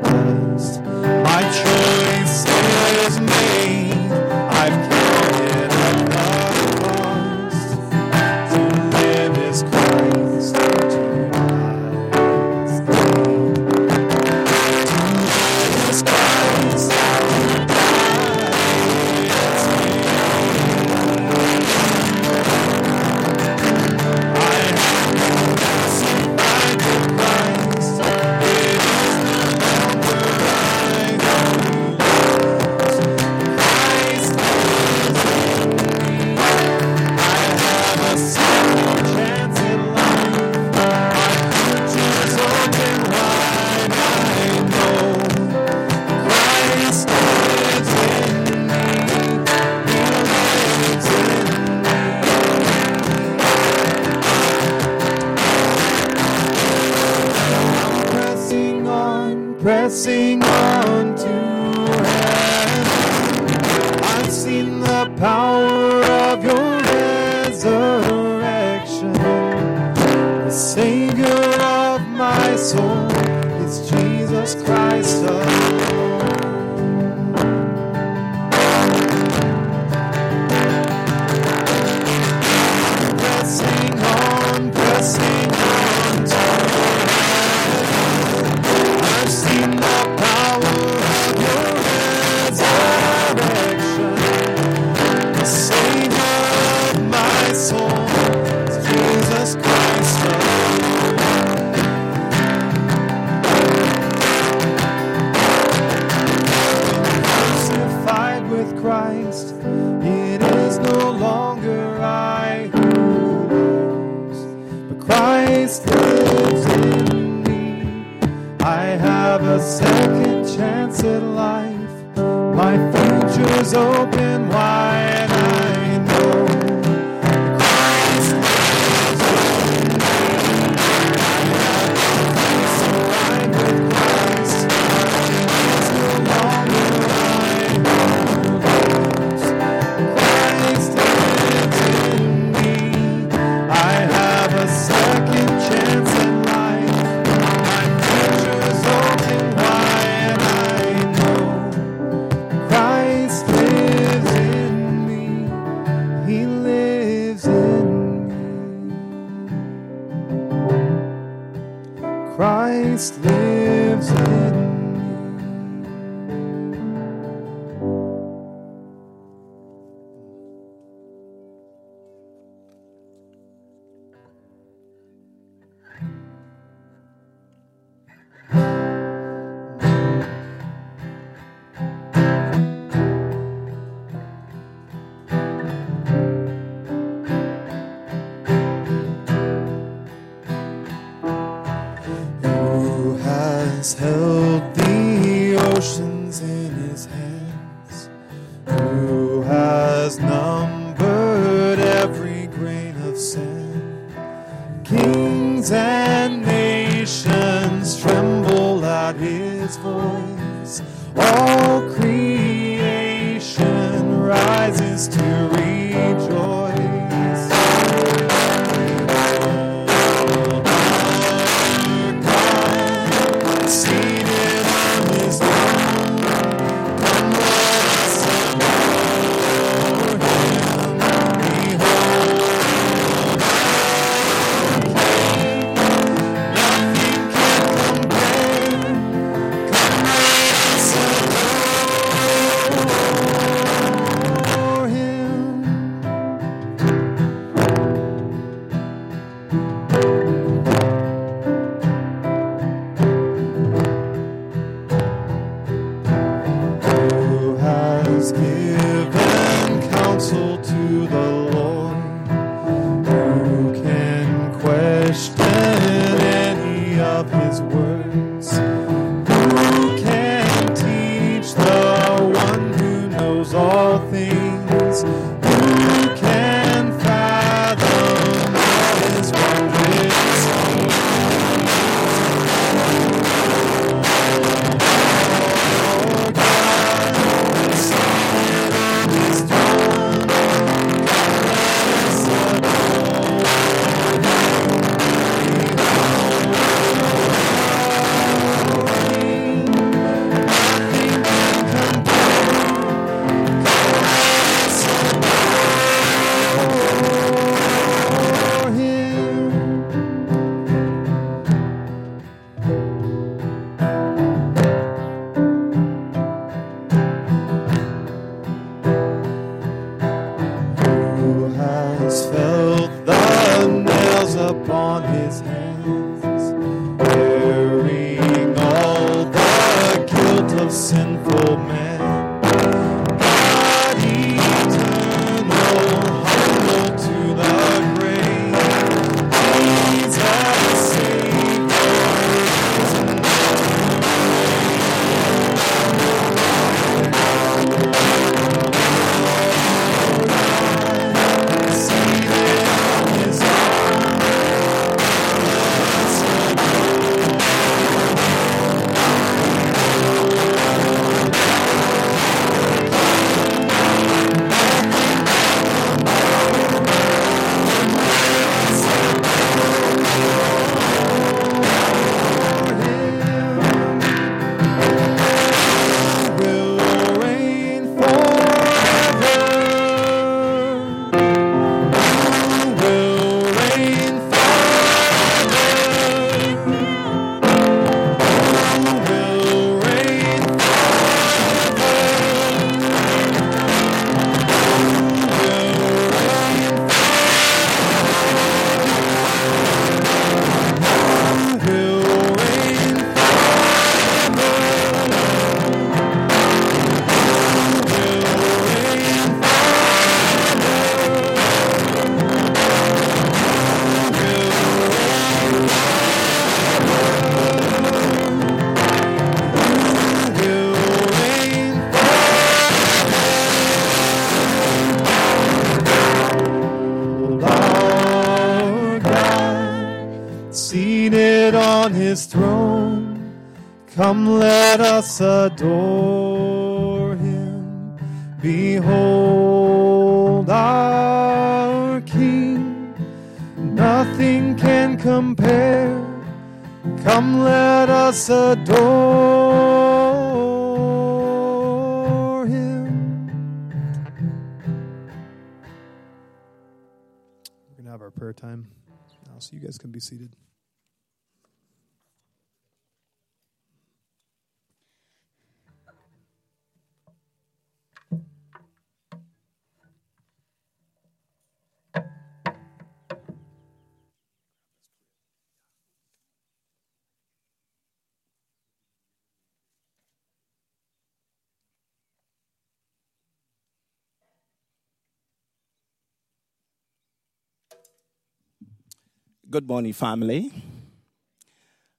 Good morning, family.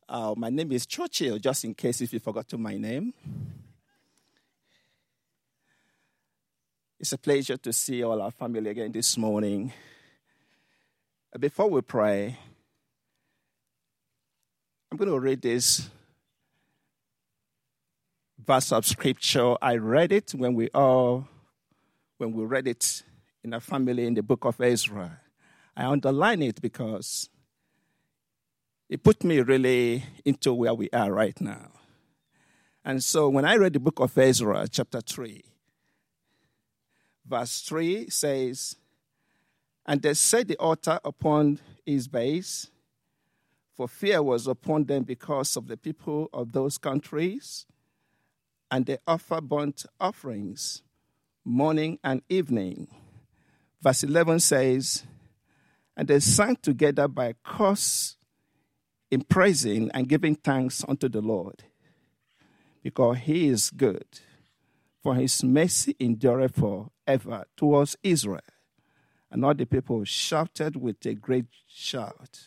Uh, my name is Churchill, just in case if you forgot to my name. It's a pleasure to see all our family again this morning. Uh, Before we pray, I'm going to read this verse of scripture. I read it when we all, when we read it in our family in the book of Ezra. I underline it because it put me really into where we are right now. And so when I read the book of Ezra, chapter 3, verse 3 says, And they set the altar upon his base, for fear was upon them because of the people of those countries, and they offer burnt offerings morning and evening. Verse 11 says, And they sang together by course in praising and giving thanks unto the Lord, because he is good, for his mercy endureth forever towards Israel. And all the people shouted with a great shout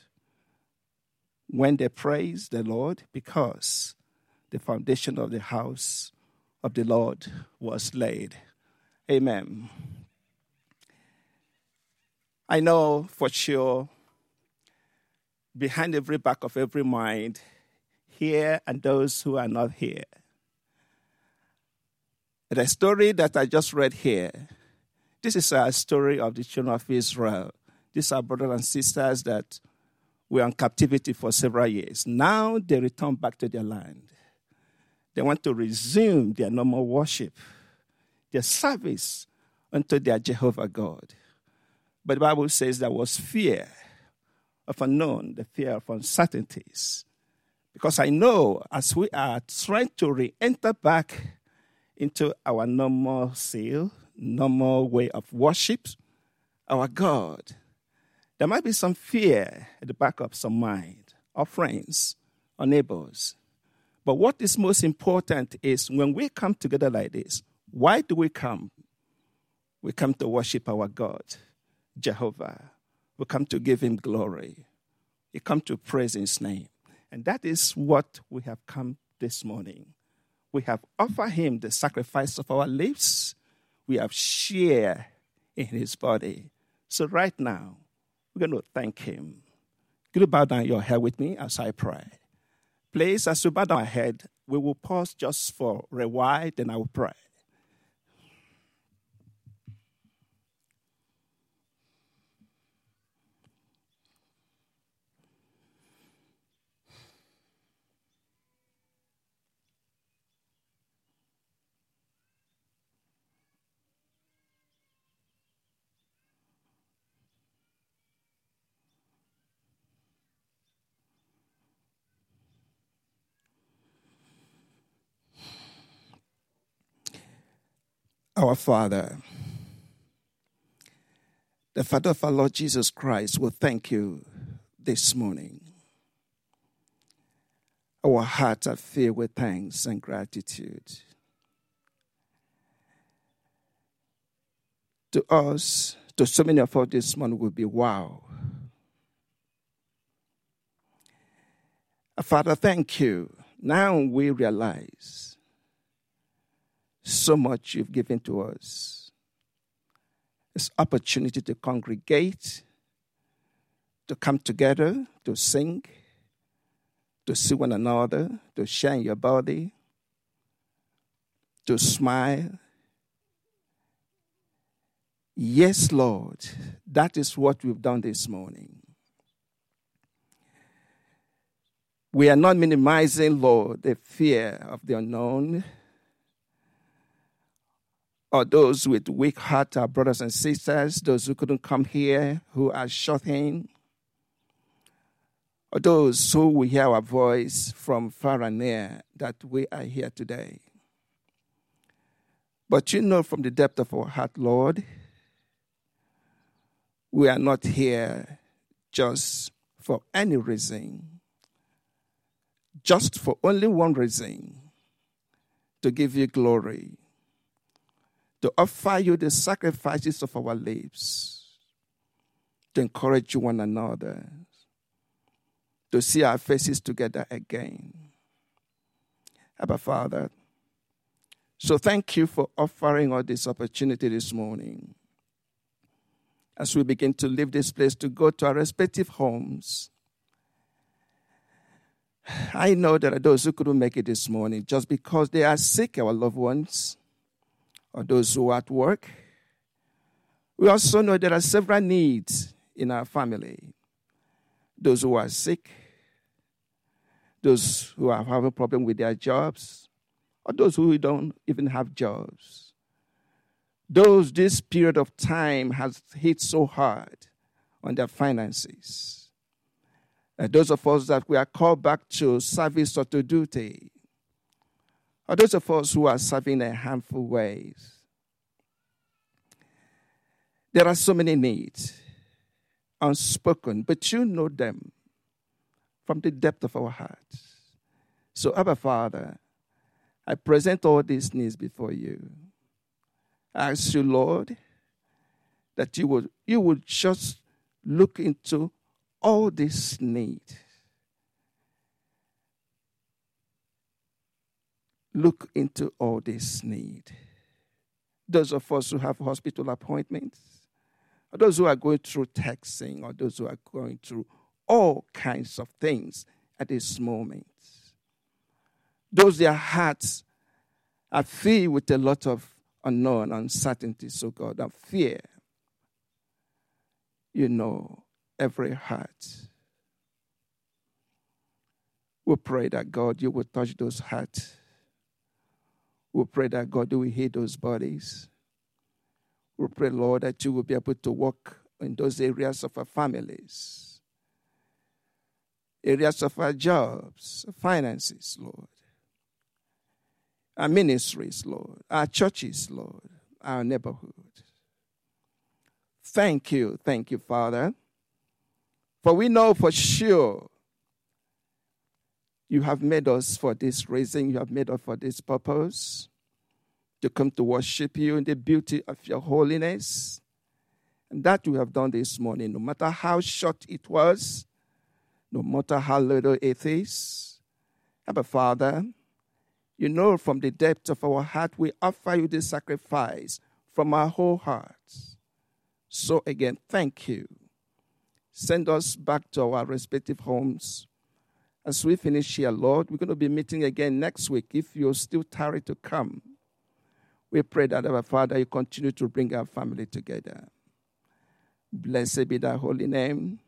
when they praised the Lord, because the foundation of the house of the Lord was laid. Amen. I know for sure behind every back of every mind, here and those who are not here. The story that I just read here, this is a story of the children of Israel. These are brothers and sisters that were in captivity for several years. Now they return back to their land. They want to resume their normal worship, their service unto their Jehovah God. But the Bible says there was fear of unknown, the fear of uncertainties. Because I know as we are trying to re enter back into our normal seal, normal way of worship, our God, there might be some fear at the back of some mind, our friends, our neighbors. But what is most important is when we come together like this, why do we come? We come to worship our God, Jehovah. We come to give him glory. We come to praise his name. And that is what we have come this morning. We have offered him the sacrifice of our lives. We have shared in his body. So right now, we're going to thank him. Could you bow down your head with me as I pray? Please, as you bow down your head, we will pause just for a while, then I will pray. Our Father, the Father of our Lord Jesus Christ, will thank you this morning. Our hearts are filled with thanks and gratitude. To us, to so many of us this morning will be wow. Father, thank you. Now we realize so much you've given to us. This opportunity to congregate, to come together, to sing, to see one another, to share your body, to smile. Yes, Lord, that is what we've done this morning. We are not minimizing, Lord, the fear of the unknown or those with weak heart, our brothers and sisters, those who couldn't come here, who are in, or those who will hear our voice from far and near that we are here today. But you know from the depth of our heart, Lord, we are not here just for any reason, just for only one reason to give you glory to offer you the sacrifices of our lives, to encourage one another, to see our faces together again. Abba Father, so thank you for offering us this opportunity this morning. As we begin to leave this place to go to our respective homes, I know there are those who couldn't make it this morning just because they are sick, our loved ones or those who are at work. We also know there are several needs in our family those who are sick, those who are having a problem with their jobs, or those who don't even have jobs. Those this period of time has hit so hard on their finances. Uh, those of us that we are called back to service or to duty, or those of us who are serving in harmful ways. There are so many needs unspoken, but you know them from the depth of our hearts. So, Abba Father, I present all these needs before you. I ask you, Lord, that you would you would just look into all this need look into all this need. Those of us who have hospital appointments, or those who are going through taxing, or those who are going through all kinds of things at this moment. Those their hearts are filled with a lot of unknown uncertainty, so God, and fear. You know every heart. We pray that God, you will touch those hearts we pray that God will heal those bodies. We pray, Lord, that you will be able to work in those areas of our families, areas of our jobs, finances, Lord, our ministries, Lord, our churches, Lord, our neighborhood. Thank you, thank you, Father, for we know for sure you have made us for this reason, you have made us for this purpose to come to worship you in the beauty of your holiness. And that we have done this morning, no matter how short it was, no matter how little it is. Abba Father, you know from the depth of our heart, we offer you this sacrifice from our whole hearts. So again, thank you. Send us back to our respective homes as we finish here, Lord, we're going to be meeting again next week. If you're still tired to come, we pray that our Father, you continue to bring our family together. Blessed be thy holy name.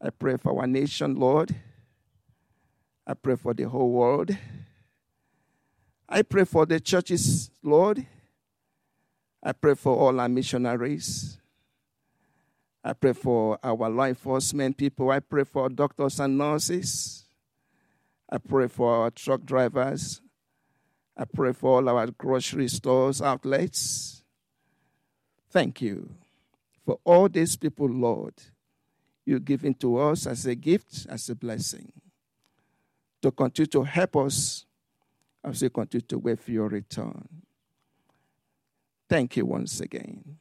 I pray for our nation, Lord. I pray for the whole world. I pray for the churches, Lord. I pray for all our missionaries. I pray for our law enforcement people. I pray for doctors and nurses. I pray for our truck drivers. I pray for all our grocery stores, outlets. Thank you for all these people, Lord, you've given to us as a gift, as a blessing, to continue to help us as we continue to wait for your return. Thank you once again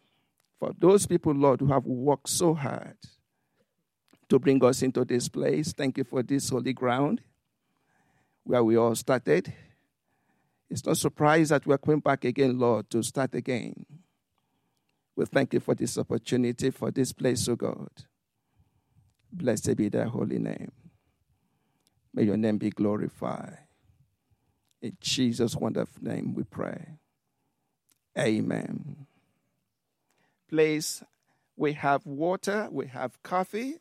for those people, Lord, who have worked so hard to bring us into this place. Thank you for this holy ground where we all started. It's no surprise that we're coming back again, Lord, to start again. We thank you for this opportunity, for this place, O God. Blessed be thy holy name. May your name be glorified. In Jesus' wonderful name we pray. Amen. Please, we have water, we have coffee.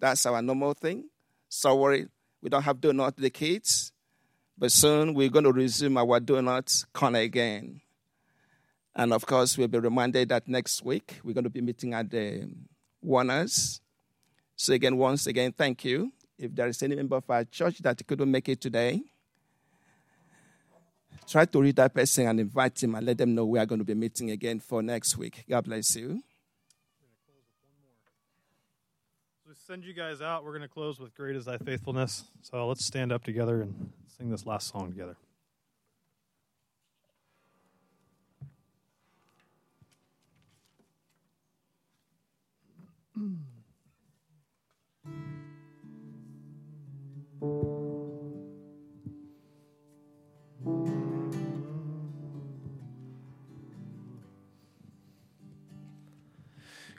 That's our normal thing. Sorry, we don't have donut to the kids. But soon we're going to resume our donut corner again. And of course, we'll be reminded that next week we're going to be meeting at the Warners. So, again, once again, thank you. If there is any member of our church that couldn't make it today, try to read that person and invite him and let them know we are going to be meeting again for next week. God bless you. So send you guys out. We're going to close with Great is Thy Faithfulness. So let's stand up together and sing this last song together.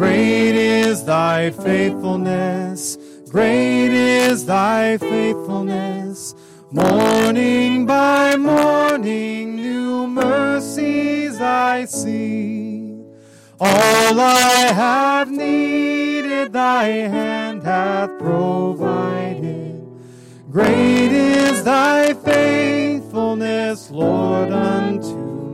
Great is thy faithfulness, great is thy faithfulness. Morning by morning, new mercies I see. All I have needed, thy hand hath provided. Great is thy faithfulness, Lord, unto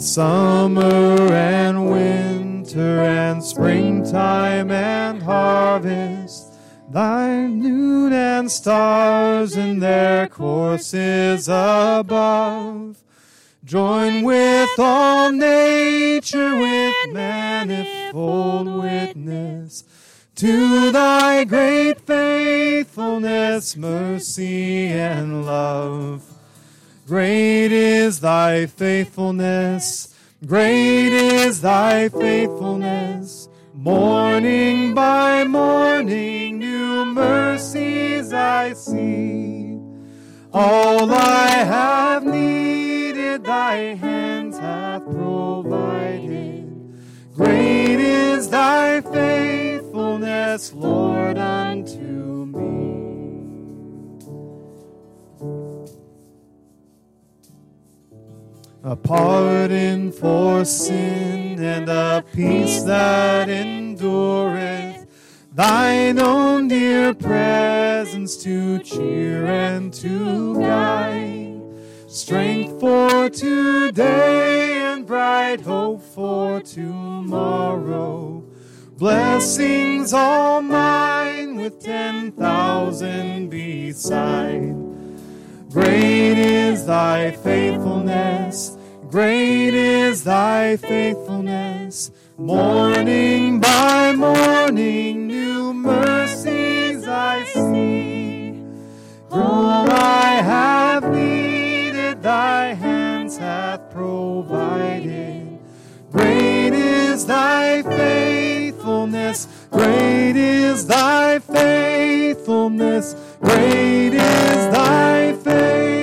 Summer and winter and springtime and harvest, thy noon and stars in their courses above. Join with all nature with manifold witness to thy great faithfulness, mercy, and love. Great is thy faithfulness, great is thy faithfulness. Morning by morning, new mercies I see. All I have needed, thy hands hath provided. Great is thy faithfulness, Lord, unto a pardon for sin and a peace that endureth, thine own dear presence to cheer and to guide, strength for today and bright hope for tomorrow. Blessings all mine with ten thousand beside. Great is thy faithfulness, great is thy faithfulness. Morning by morning, new mercies I see. All I have needed, thy hands hath provided. Great is thy faithfulness, great is thy faithfulness, great is thy faithfulness,